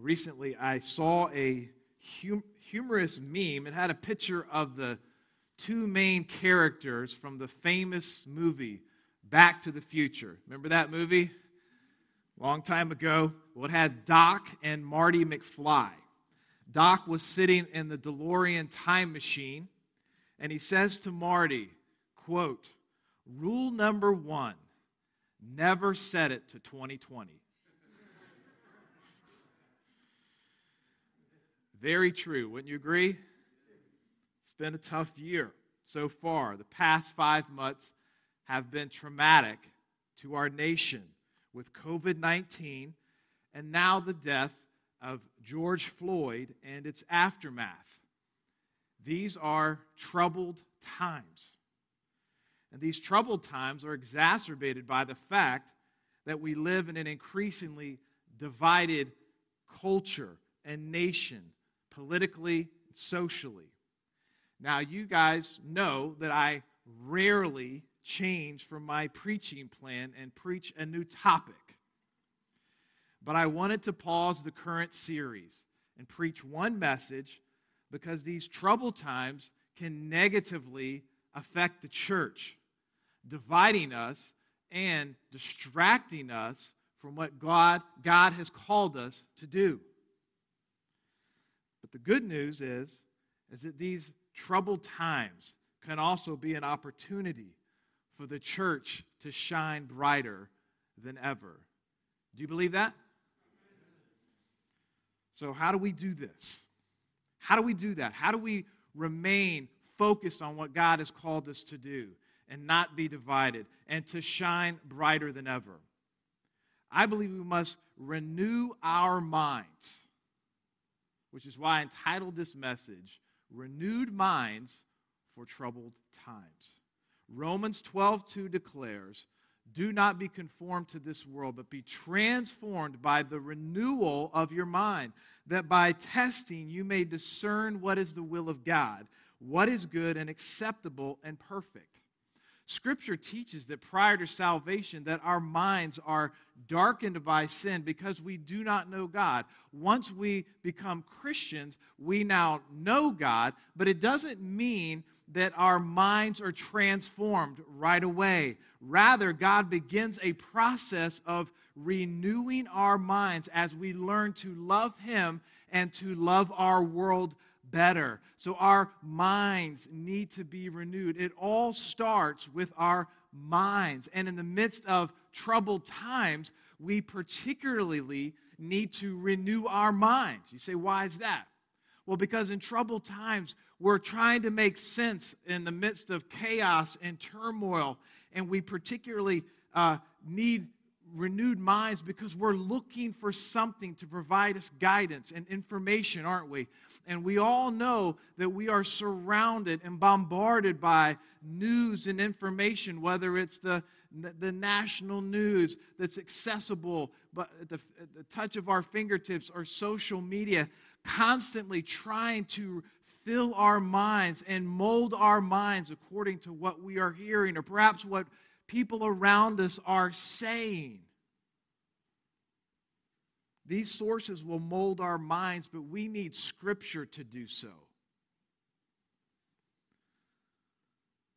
recently I saw a hum- humorous meme. It had a picture of the two main characters from the famous movie Back to the Future. Remember that movie? Long time ago. Well, it had Doc and Marty McFly. Doc was sitting in the DeLorean time machine, and he says to Marty, quote, Rule number one never set it to 2020. Very true. Wouldn't you agree? It's been a tough year so far. The past five months have been traumatic to our nation with COVID 19 and now the death of George Floyd and its aftermath. These are troubled times. And these troubled times are exacerbated by the fact that we live in an increasingly divided culture and nation, politically, socially. Now, you guys know that I rarely change from my preaching plan and preach a new topic. But I wanted to pause the current series and preach one message because these troubled times can negatively affect the church, dividing us and distracting us from what God, God has called us to do. But the good news is, is that these troubled times can also be an opportunity for the church to shine brighter than ever. Do you believe that? So, how do we do this? How do we do that? How do we remain focused on what God has called us to do and not be divided and to shine brighter than ever? I believe we must renew our minds, which is why I entitled this message, Renewed Minds for Troubled Times. Romans 12 2 declares, Do not be conformed to this world, but be transformed by the renewal of your mind, that by testing you may discern what is the will of God, what is good and acceptable and perfect. Scripture teaches that prior to salvation that our minds are darkened by sin because we do not know God. Once we become Christians, we now know God, but it doesn't mean that our minds are transformed right away. Rather, God begins a process of renewing our minds as we learn to love Him and to love our world better. So our minds need to be renewed. It all starts with our minds. And in the midst of troubled times, we particularly need to renew our minds. You say, why is that? Well, because in troubled times, we're trying to make sense in the midst of chaos and turmoil, and we particularly uh, need renewed minds because we're looking for something to provide us guidance and information, aren't we? And we all know that we are surrounded and bombarded by news and information, whether it's the, the national news that's accessible but at the, at the touch of our fingertips or social media, constantly trying to fill our minds and mold our minds according to what we are hearing or perhaps what people around us are saying. These sources will mold our minds, but we need Scripture to do so.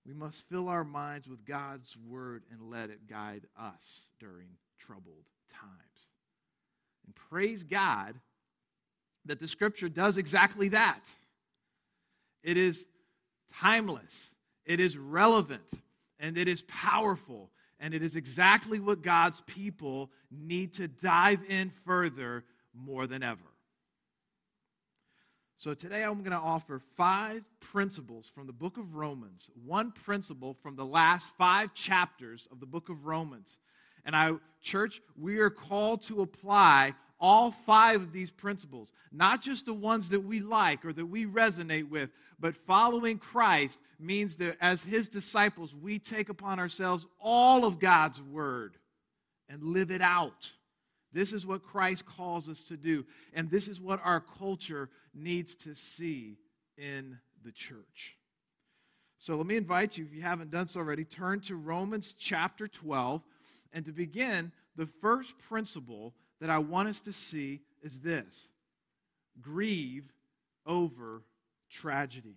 We must fill our minds with God's Word and let it guide us during troubled times. And praise God that the Scripture does exactly that. It is timeless, it is relevant, and it is powerful. And it is exactly what God's people need to dive in further more than ever. So today I'm going to offer five principles from the book of Romans, one principle from the last five chapters of the book of Romans. And I, church, we are called to apply all five of these principles, not just the ones that we like or that we resonate with, but following Christ means that as his disciples, we take upon ourselves all of God's word and live it out. This is what Christ calls us to do, and this is what our culture needs to see in the church. So let me invite you, if you haven't done so already, turn to Romans chapter 12. And to begin, the first principle that I want us to see is this grieve over tragedy.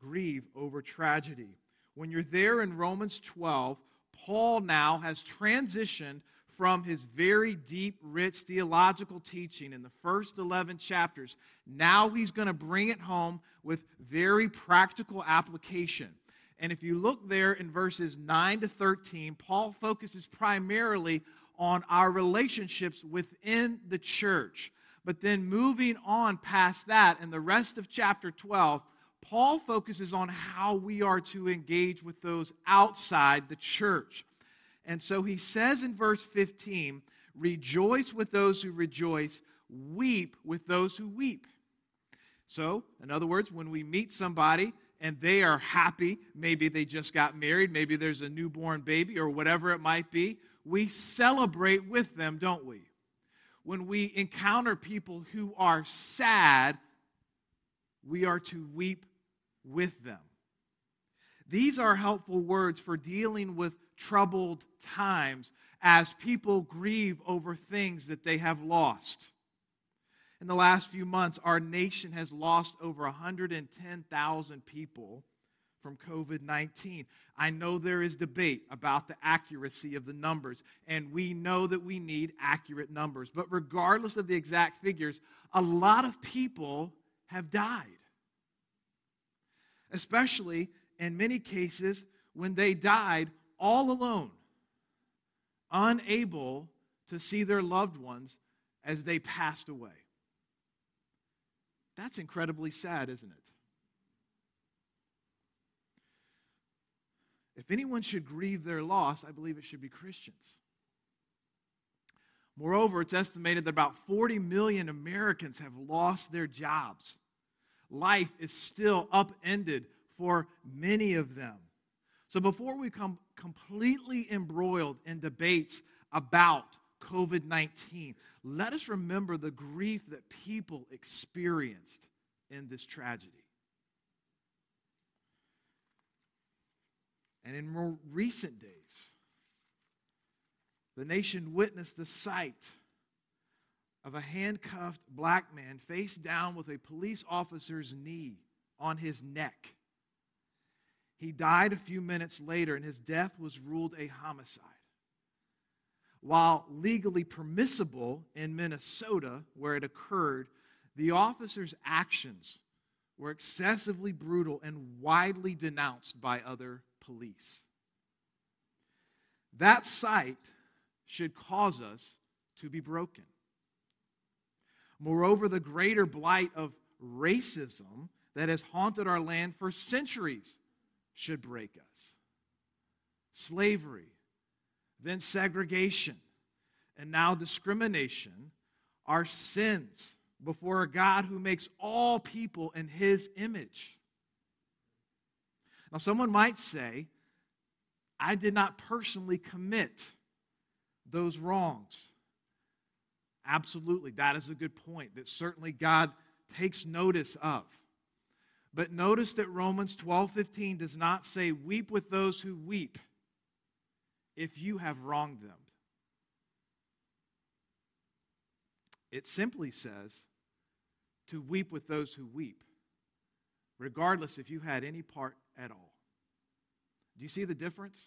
Grieve over tragedy. When you're there in Romans 12, Paul now has transitioned from his very deep, rich theological teaching in the first 11 chapters. Now he's going to bring it home with very practical application. And if you look there in verses 9 to 13, Paul focuses primarily on our relationships within the church. But then moving on past that, in the rest of chapter 12, Paul focuses on how we are to engage with those outside the church. And so he says in verse 15, Rejoice with those who rejoice, weep with those who weep. So, in other words, when we meet somebody and they are happy, maybe they just got married, maybe there's a newborn baby or whatever it might be, we celebrate with them, don't we? When we encounter people who are sad, we are to weep with them. These are helpful words for dealing with troubled times as people grieve over things that they have lost. In the last few months, our nation has lost over 110,000 people from COVID 19. I know there is debate about the accuracy of the numbers, and we know that we need accurate numbers. But regardless of the exact figures, a lot of people have died. Especially in many cases when they died all alone, unable to see their loved ones as they passed away. That's incredibly sad, isn't it? If anyone should grieve their loss, I believe it should be Christians. Moreover, it's estimated that about 40 million Americans have lost their jobs. Life is still upended for many of them. So before we come completely embroiled in debates about COVID 19, let us remember the grief that people experienced in this tragedy. And in more recent days, the nation witnessed the sight of a handcuffed black man face down with a police officer's knee on his neck. He died a few minutes later, and his death was ruled a homicide. While legally permissible in Minnesota, where it occurred, the officer's actions were excessively brutal and widely denounced by other police. That sight should cause us to be broken. Moreover, the greater blight of racism that has haunted our land for centuries should break us. Slavery, then segregation, and now discrimination are sins before a God who makes all people in his image. Now, someone might say, I did not personally commit those wrongs. Absolutely, that is a good point that certainly God takes notice of. But notice that Romans 12:15 does not say weep with those who weep if you have wronged them. It simply says to weep with those who weep, regardless if you had any part at all. Do you see the difference?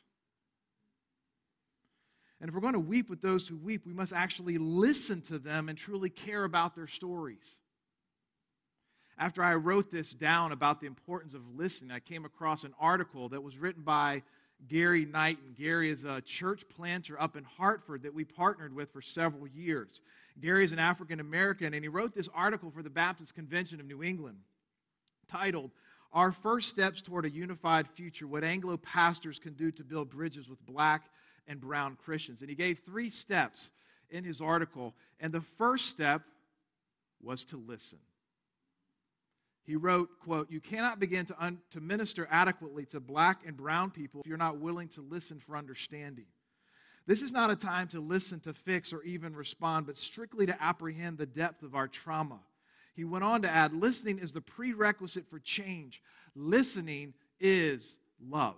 And if we're going to weep with those who weep, we must actually listen to them and truly care about their stories. After I wrote this down about the importance of listening, I came across an article that was written by Gary Knight. And Gary is a church planter up in Hartford that we partnered with for several years. Gary is an African American, and he wrote this article for the Baptist Convention of New England titled, Our First Steps Toward a Unified Future What Anglo Pastors Can Do to Build Bridges with Black and Brown Christians. And he gave three steps in his article. And the first step was to listen he wrote quote you cannot begin to, un- to minister adequately to black and brown people if you're not willing to listen for understanding this is not a time to listen to fix or even respond but strictly to apprehend the depth of our trauma he went on to add listening is the prerequisite for change listening is love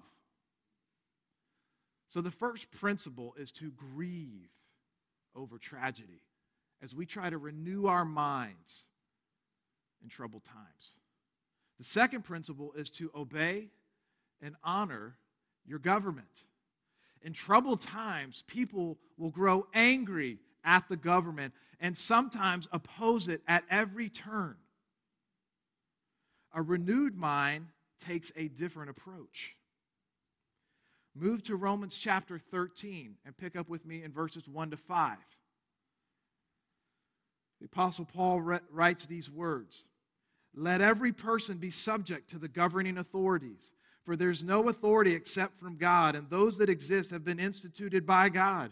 so the first principle is to grieve over tragedy as we try to renew our minds in troubled times. The second principle is to obey and honor your government. In troubled times, people will grow angry at the government and sometimes oppose it at every turn. A renewed mind takes a different approach. Move to Romans chapter 13 and pick up with me in verses 1 to 5. The Apostle Paul writes these words Let every person be subject to the governing authorities, for there's no authority except from God, and those that exist have been instituted by God.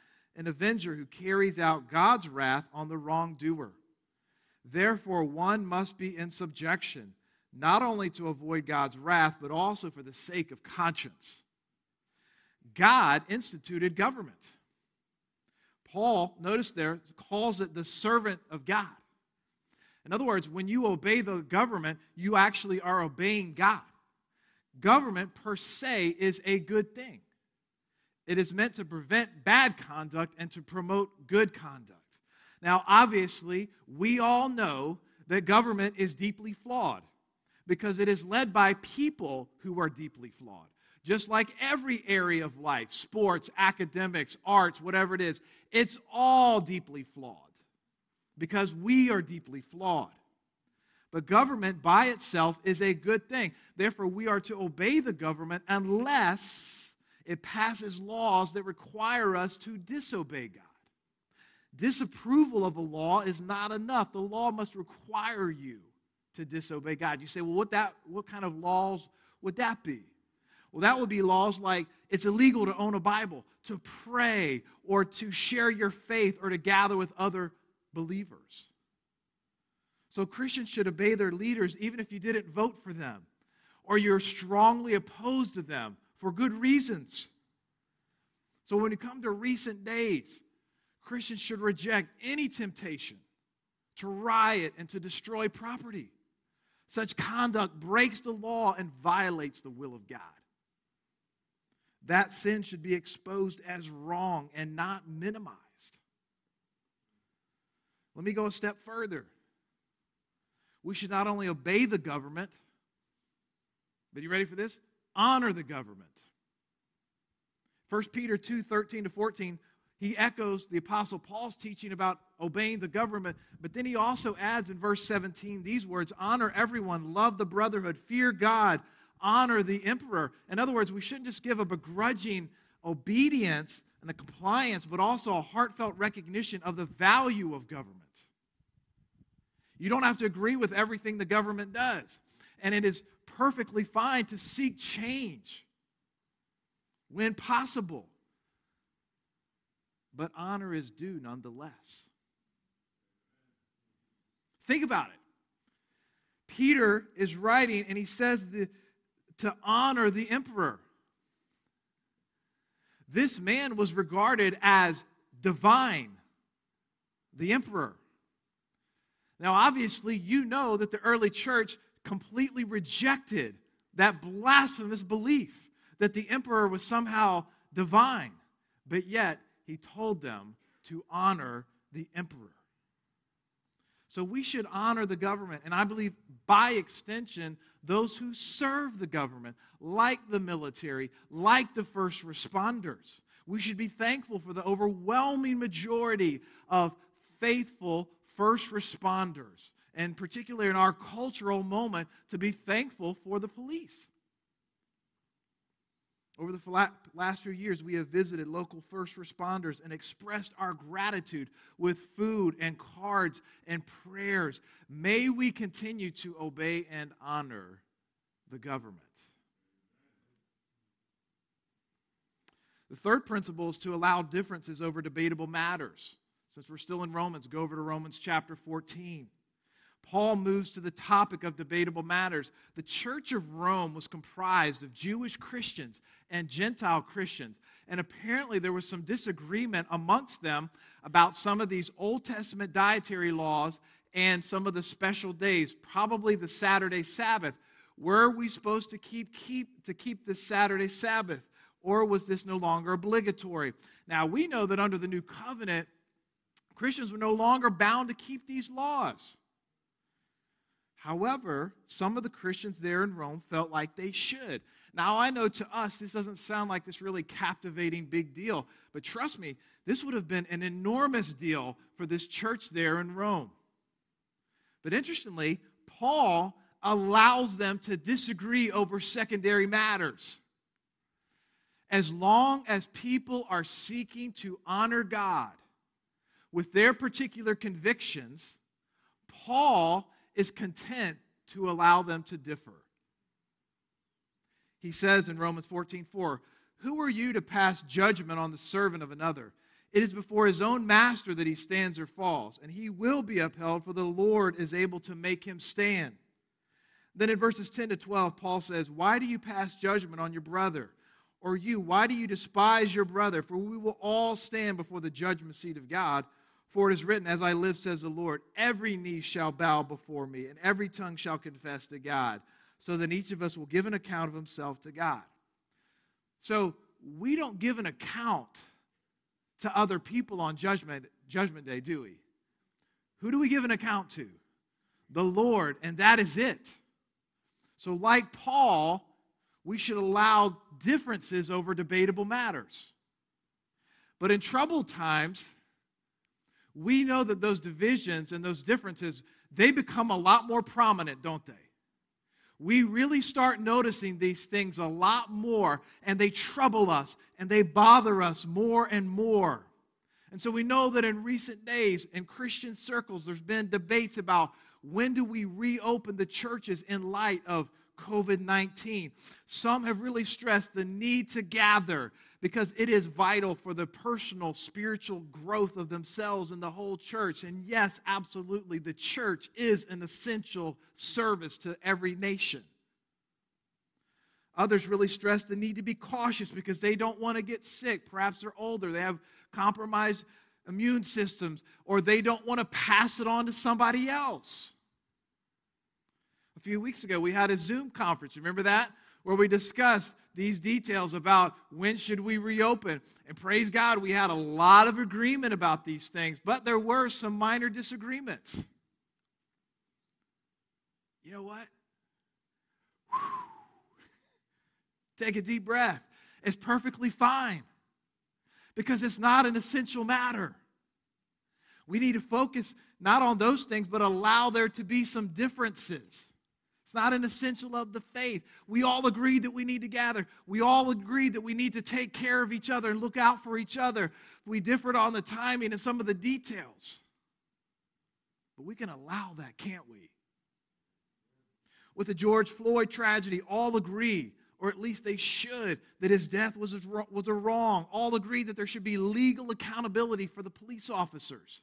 an avenger who carries out God's wrath on the wrongdoer. Therefore, one must be in subjection, not only to avoid God's wrath, but also for the sake of conscience. God instituted government. Paul, notice there, calls it the servant of God. In other words, when you obey the government, you actually are obeying God. Government per se is a good thing. It is meant to prevent bad conduct and to promote good conduct. Now, obviously, we all know that government is deeply flawed because it is led by people who are deeply flawed. Just like every area of life sports, academics, arts, whatever it is it's all deeply flawed because we are deeply flawed. But government by itself is a good thing. Therefore, we are to obey the government unless it passes laws that require us to disobey God. Disapproval of a law is not enough. The law must require you to disobey God. You say, well, what, that, what kind of laws would that be? Well, that would be laws like it's illegal to own a Bible, to pray, or to share your faith, or to gather with other believers. So Christians should obey their leaders even if you didn't vote for them, or you're strongly opposed to them for good reasons. So when it comes to recent days, Christians should reject any temptation to riot and to destroy property. Such conduct breaks the law and violates the will of God. That sin should be exposed as wrong and not minimized. Let me go a step further. We should not only obey the government, but you ready for this? Honor the government. 1 Peter 2 13 to 14, he echoes the Apostle Paul's teaching about obeying the government, but then he also adds in verse 17 these words honor everyone, love the brotherhood, fear God, honor the emperor. In other words, we shouldn't just give a begrudging obedience and a compliance, but also a heartfelt recognition of the value of government. You don't have to agree with everything the government does. And it is perfectly fine to seek change when possible. But honor is due nonetheless. Think about it. Peter is writing and he says the, to honor the emperor. This man was regarded as divine, the emperor. Now, obviously, you know that the early church completely rejected that blasphemous belief that the emperor was somehow divine, but yet he told them to honor the emperor. So we should honor the government, and I believe by extension, those who serve the government, like the military, like the first responders. We should be thankful for the overwhelming majority of faithful first responders, and particularly in our cultural moment, to be thankful for the police. Over the last few years, we have visited local first responders and expressed our gratitude with food and cards and prayers. May we continue to obey and honor the government. The third principle is to allow differences over debatable matters. Since we're still in Romans, go over to Romans chapter 14. Paul moves to the topic of debatable matters. The church of Rome was comprised of Jewish Christians and Gentile Christians. And apparently, there was some disagreement amongst them about some of these Old Testament dietary laws and some of the special days, probably the Saturday Sabbath. Were we supposed to keep, keep, to keep the Saturday Sabbath? Or was this no longer obligatory? Now, we know that under the new covenant, Christians were no longer bound to keep these laws. However, some of the Christians there in Rome felt like they should. Now, I know to us this doesn't sound like this really captivating big deal, but trust me, this would have been an enormous deal for this church there in Rome. But interestingly, Paul allows them to disagree over secondary matters. As long as people are seeking to honor God with their particular convictions, Paul is content to allow them to differ. He says in Romans 14 4, Who are you to pass judgment on the servant of another? It is before his own master that he stands or falls, and he will be upheld, for the Lord is able to make him stand. Then in verses 10 to 12, Paul says, Why do you pass judgment on your brother? Or you, why do you despise your brother? For we will all stand before the judgment seat of God. For it is written, As I live, says the Lord, every knee shall bow before me, and every tongue shall confess to God. So then each of us will give an account of himself to God. So we don't give an account to other people on judgment, judgment day, do we? Who do we give an account to? The Lord, and that is it. So, like Paul, we should allow differences over debatable matters. But in troubled times, we know that those divisions and those differences, they become a lot more prominent, don't they? We really start noticing these things a lot more, and they trouble us and they bother us more and more. And so we know that in recent days, in Christian circles, there's been debates about when do we reopen the churches in light of COVID 19. Some have really stressed the need to gather because it is vital for the personal spiritual growth of themselves and the whole church. And yes, absolutely, the church is an essential service to every nation. Others really stress the need to be cautious because they don't want to get sick. Perhaps they're older, they have compromised immune systems, or they don't want to pass it on to somebody else. A few weeks ago, we had a Zoom conference. Remember that? Where we discussed these details about when should we reopen. And praise God, we had a lot of agreement about these things, but there were some minor disagreements. You know what? Take a deep breath. It's perfectly fine because it's not an essential matter. We need to focus not on those things, but allow there to be some differences. It's not an essential of the faith. We all agree that we need to gather. We all agree that we need to take care of each other and look out for each other. We differed on the timing and some of the details. But we can allow that, can't we? With the George Floyd tragedy, all agree, or at least they should, that his death was a, was a wrong. All agree that there should be legal accountability for the police officers.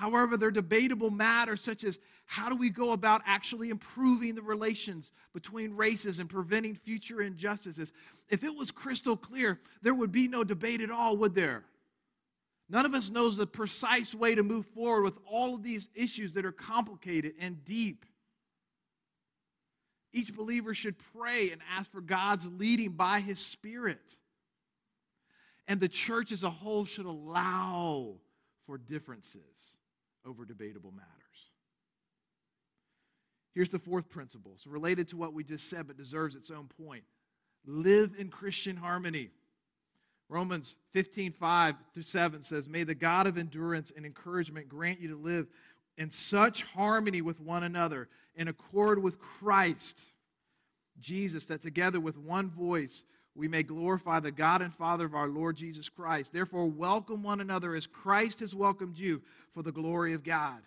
However, there are debatable matters such as how do we go about actually improving the relations between races and preventing future injustices? If it was crystal clear, there would be no debate at all, would there? None of us knows the precise way to move forward with all of these issues that are complicated and deep. Each believer should pray and ask for God's leading by His Spirit. And the church as a whole should allow for differences over debatable matters. Here's the fourth principle. It's related to what we just said, but deserves its own point. Live in Christian harmony. Romans 15, 5 through 7 says, May the God of endurance and encouragement grant you to live in such harmony with one another, in accord with Christ, Jesus, that together with one voice we may glorify the God and Father of our Lord Jesus Christ. Therefore, welcome one another as Christ has welcomed you for the glory of God.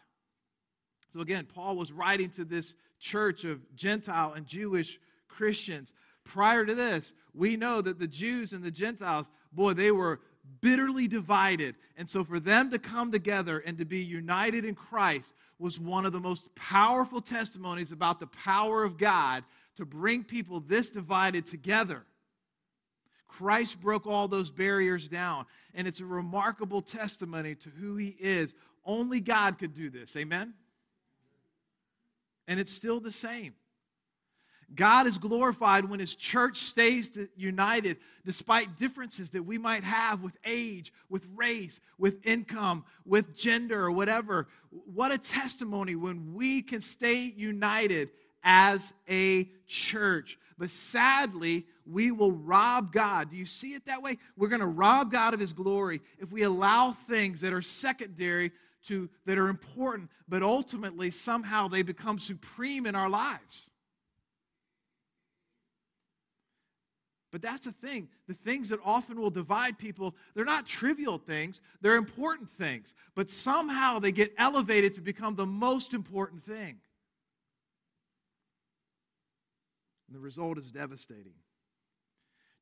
So, again, Paul was writing to this church of Gentile and Jewish Christians. Prior to this, we know that the Jews and the Gentiles, boy, they were bitterly divided. And so for them to come together and to be united in Christ was one of the most powerful testimonies about the power of God to bring people this divided together. Christ broke all those barriers down. And it's a remarkable testimony to who he is. Only God could do this. Amen? And it's still the same. God is glorified when his church stays united despite differences that we might have with age, with race, with income, with gender, or whatever. What a testimony when we can stay united as a church. But sadly, we will rob God. Do you see it that way? We're going to rob God of his glory if we allow things that are secondary to that are important, but ultimately somehow they become supreme in our lives. But that's the thing. The things that often will divide people, they're not trivial things, they're important things. But somehow they get elevated to become the most important thing. And the result is devastating.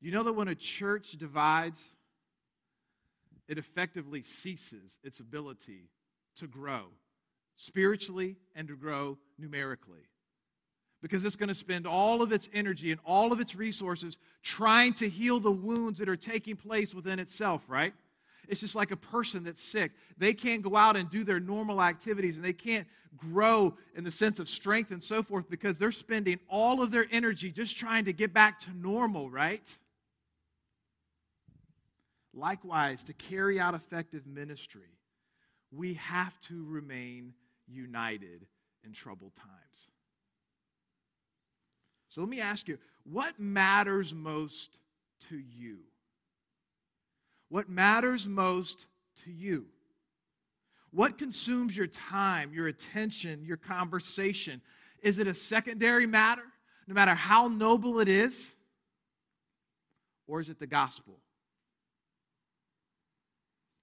You know that when a church divides, it effectively ceases its ability to grow spiritually and to grow numerically because it's going to spend all of its energy and all of its resources trying to heal the wounds that are taking place within itself, right? It's just like a person that's sick. They can't go out and do their normal activities and they can't grow in the sense of strength and so forth because they're spending all of their energy just trying to get back to normal, right? Likewise, to carry out effective ministry, we have to remain united in troubled times. So let me ask you what matters most to you? What matters most to you? What consumes your time, your attention, your conversation? Is it a secondary matter, no matter how noble it is? Or is it the gospel?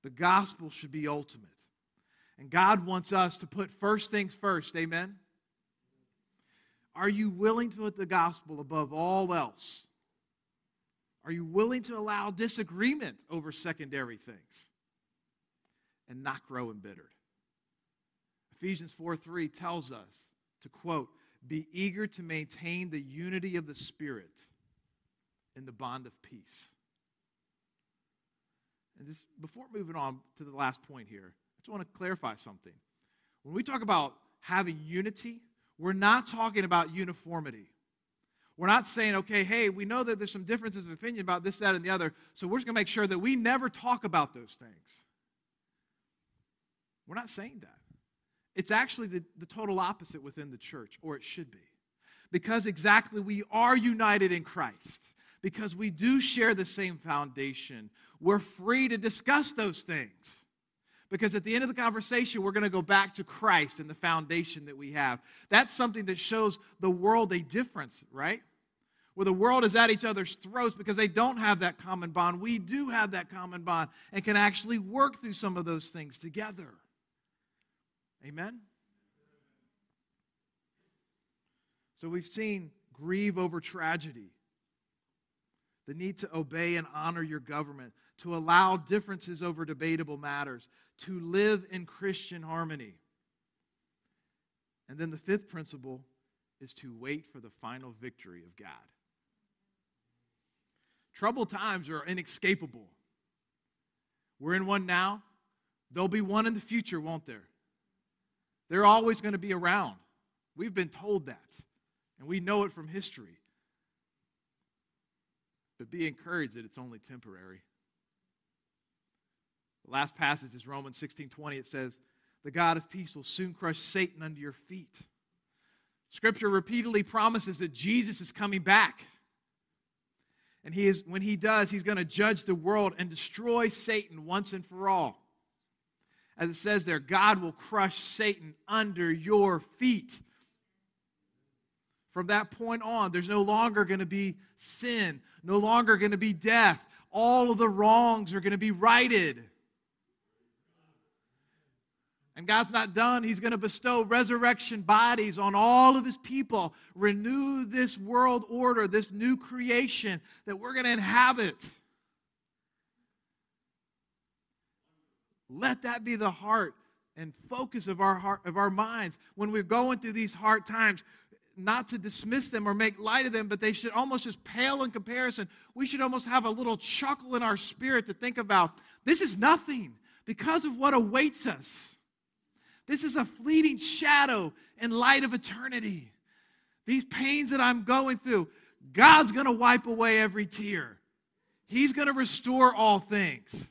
The gospel should be ultimate. And God wants us to put first things first. Amen? Are you willing to put the gospel above all else? Are you willing to allow disagreement over secondary things and not grow embittered? Ephesians 4 3 tells us to quote, be eager to maintain the unity of the Spirit in the bond of peace. And just before moving on to the last point here, I just want to clarify something. When we talk about having unity, we're not talking about uniformity. We're not saying, okay, hey, we know that there's some differences of opinion about this, that, and the other, so we're just going to make sure that we never talk about those things. We're not saying that. It's actually the, the total opposite within the church, or it should be. Because exactly we are united in Christ, because we do share the same foundation, we're free to discuss those things. Because at the end of the conversation, we're going to go back to Christ and the foundation that we have. That's something that shows the world a difference, right? Where the world is at each other's throats because they don't have that common bond. We do have that common bond and can actually work through some of those things together. Amen? So we've seen grieve over tragedy, the need to obey and honor your government, to allow differences over debatable matters, to live in Christian harmony. And then the fifth principle is to wait for the final victory of God. Troubled times are inescapable. We're in one now. There'll be one in the future, won't there? They're always going to be around. We've been told that, and we know it from history. But be encouraged that it's only temporary. The last passage is Romans 16 20. It says, The God of peace will soon crush Satan under your feet. Scripture repeatedly promises that Jesus is coming back. And he is, when he does, he's going to judge the world and destroy Satan once and for all. As it says there, God will crush Satan under your feet. From that point on, there's no longer going to be sin, no longer going to be death. All of the wrongs are going to be righted. And God's not done. He's going to bestow resurrection bodies on all of his people, renew this world order, this new creation that we're going to inhabit. Let that be the heart and focus of our heart of our minds when we're going through these hard times not to dismiss them or make light of them, but they should almost just pale in comparison. We should almost have a little chuckle in our spirit to think about this is nothing because of what awaits us. This is a fleeting shadow in light of eternity. These pains that I'm going through, God's going to wipe away every tear. He's going to restore all things.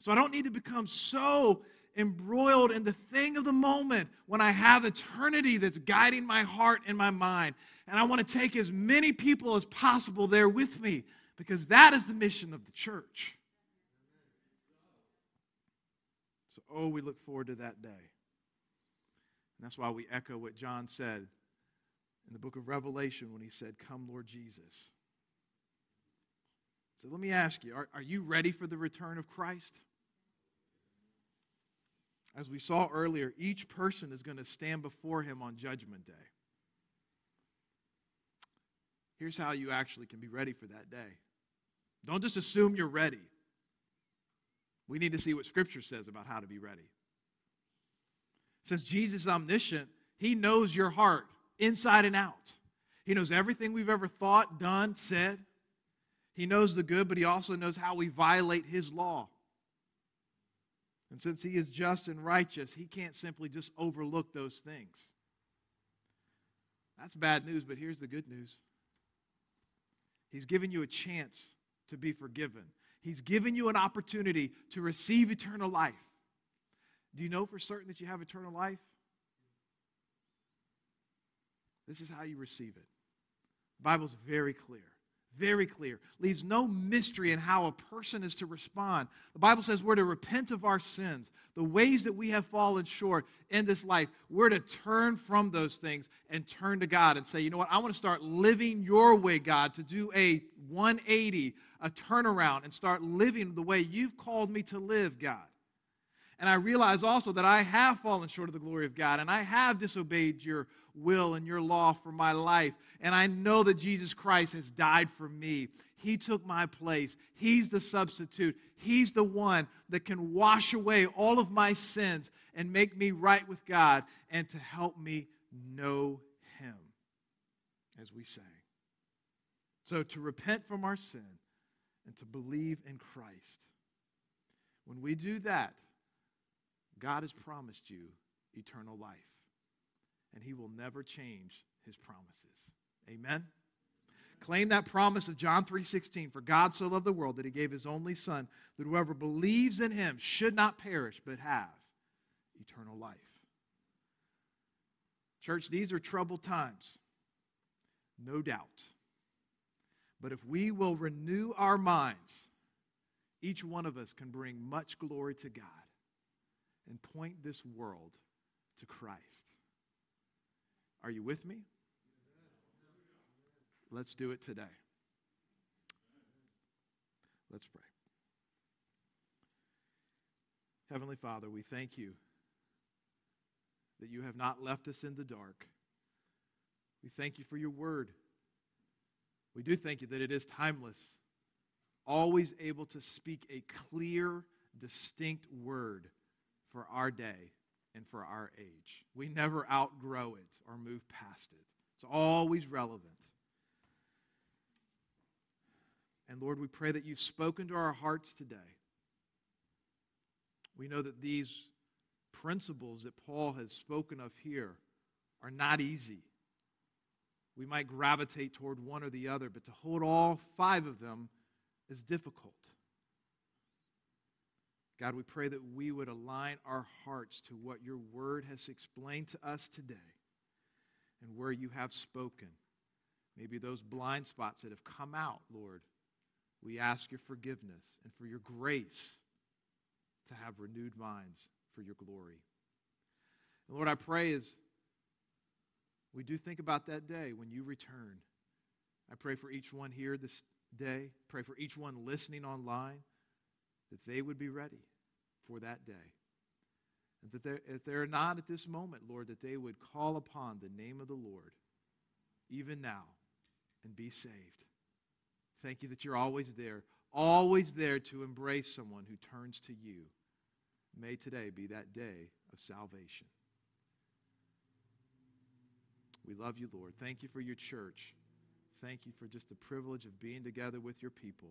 So I don't need to become so embroiled in the thing of the moment when I have eternity that's guiding my heart and my mind. And I want to take as many people as possible there with me because that is the mission of the church. So, oh, we look forward to that day. And that's why we echo what John said in the book of Revelation when he said, Come, Lord Jesus. So let me ask you are, are you ready for the return of Christ? As we saw earlier, each person is going to stand before him on Judgment Day. Here's how you actually can be ready for that day. Don't just assume you're ready. We need to see what Scripture says about how to be ready. Since Jesus is omniscient, he knows your heart inside and out. He knows everything we've ever thought, done, said. He knows the good, but he also knows how we violate his law. And since he is just and righteous, he can't simply just overlook those things. That's bad news, but here's the good news He's given you a chance to be forgiven, He's given you an opportunity to receive eternal life. Do you know for certain that you have eternal life? This is how you receive it. The Bible's very clear very clear, leaves no mystery in how a person is to respond. The Bible says we're to repent of our sins, the ways that we have fallen short in this life. We're to turn from those things and turn to God and say, you know what, I want to start living your way, God, to do a 180, a turnaround, and start living the way you've called me to live, God. And I realize also that I have fallen short of the glory of God and I have disobeyed your will and your law for my life. And I know that Jesus Christ has died for me. He took my place. He's the substitute. He's the one that can wash away all of my sins and make me right with God and to help me know Him, as we say. So, to repent from our sin and to believe in Christ. When we do that, God has promised you eternal life and he will never change his promises. Amen. Claim that promise of John 3:16 for God so loved the world that he gave his only son that whoever believes in him should not perish but have eternal life. Church, these are troubled times. No doubt. But if we will renew our minds, each one of us can bring much glory to God and point this world to Christ. Are you with me? Let's do it today. Let's pray. Heavenly Father, we thank you that you have not left us in the dark. We thank you for your word. We do thank you that it is timeless, always able to speak a clear, distinct word for our day and for our age. We never outgrow it or move past it, it's always relevant. And Lord, we pray that you've spoken to our hearts today. We know that these principles that Paul has spoken of here are not easy. We might gravitate toward one or the other, but to hold all five of them is difficult. God, we pray that we would align our hearts to what your word has explained to us today and where you have spoken. Maybe those blind spots that have come out, Lord, we ask your forgiveness and for your grace to have renewed minds for your glory. And Lord, I pray as we do think about that day when you return, I pray for each one here this day, pray for each one listening online that they would be ready for that day. And that they're, if they're not at this moment, Lord, that they would call upon the name of the Lord even now and be saved. Thank you that you're always there, always there to embrace someone who turns to you. May today be that day of salvation. We love you, Lord. Thank you for your church. Thank you for just the privilege of being together with your people.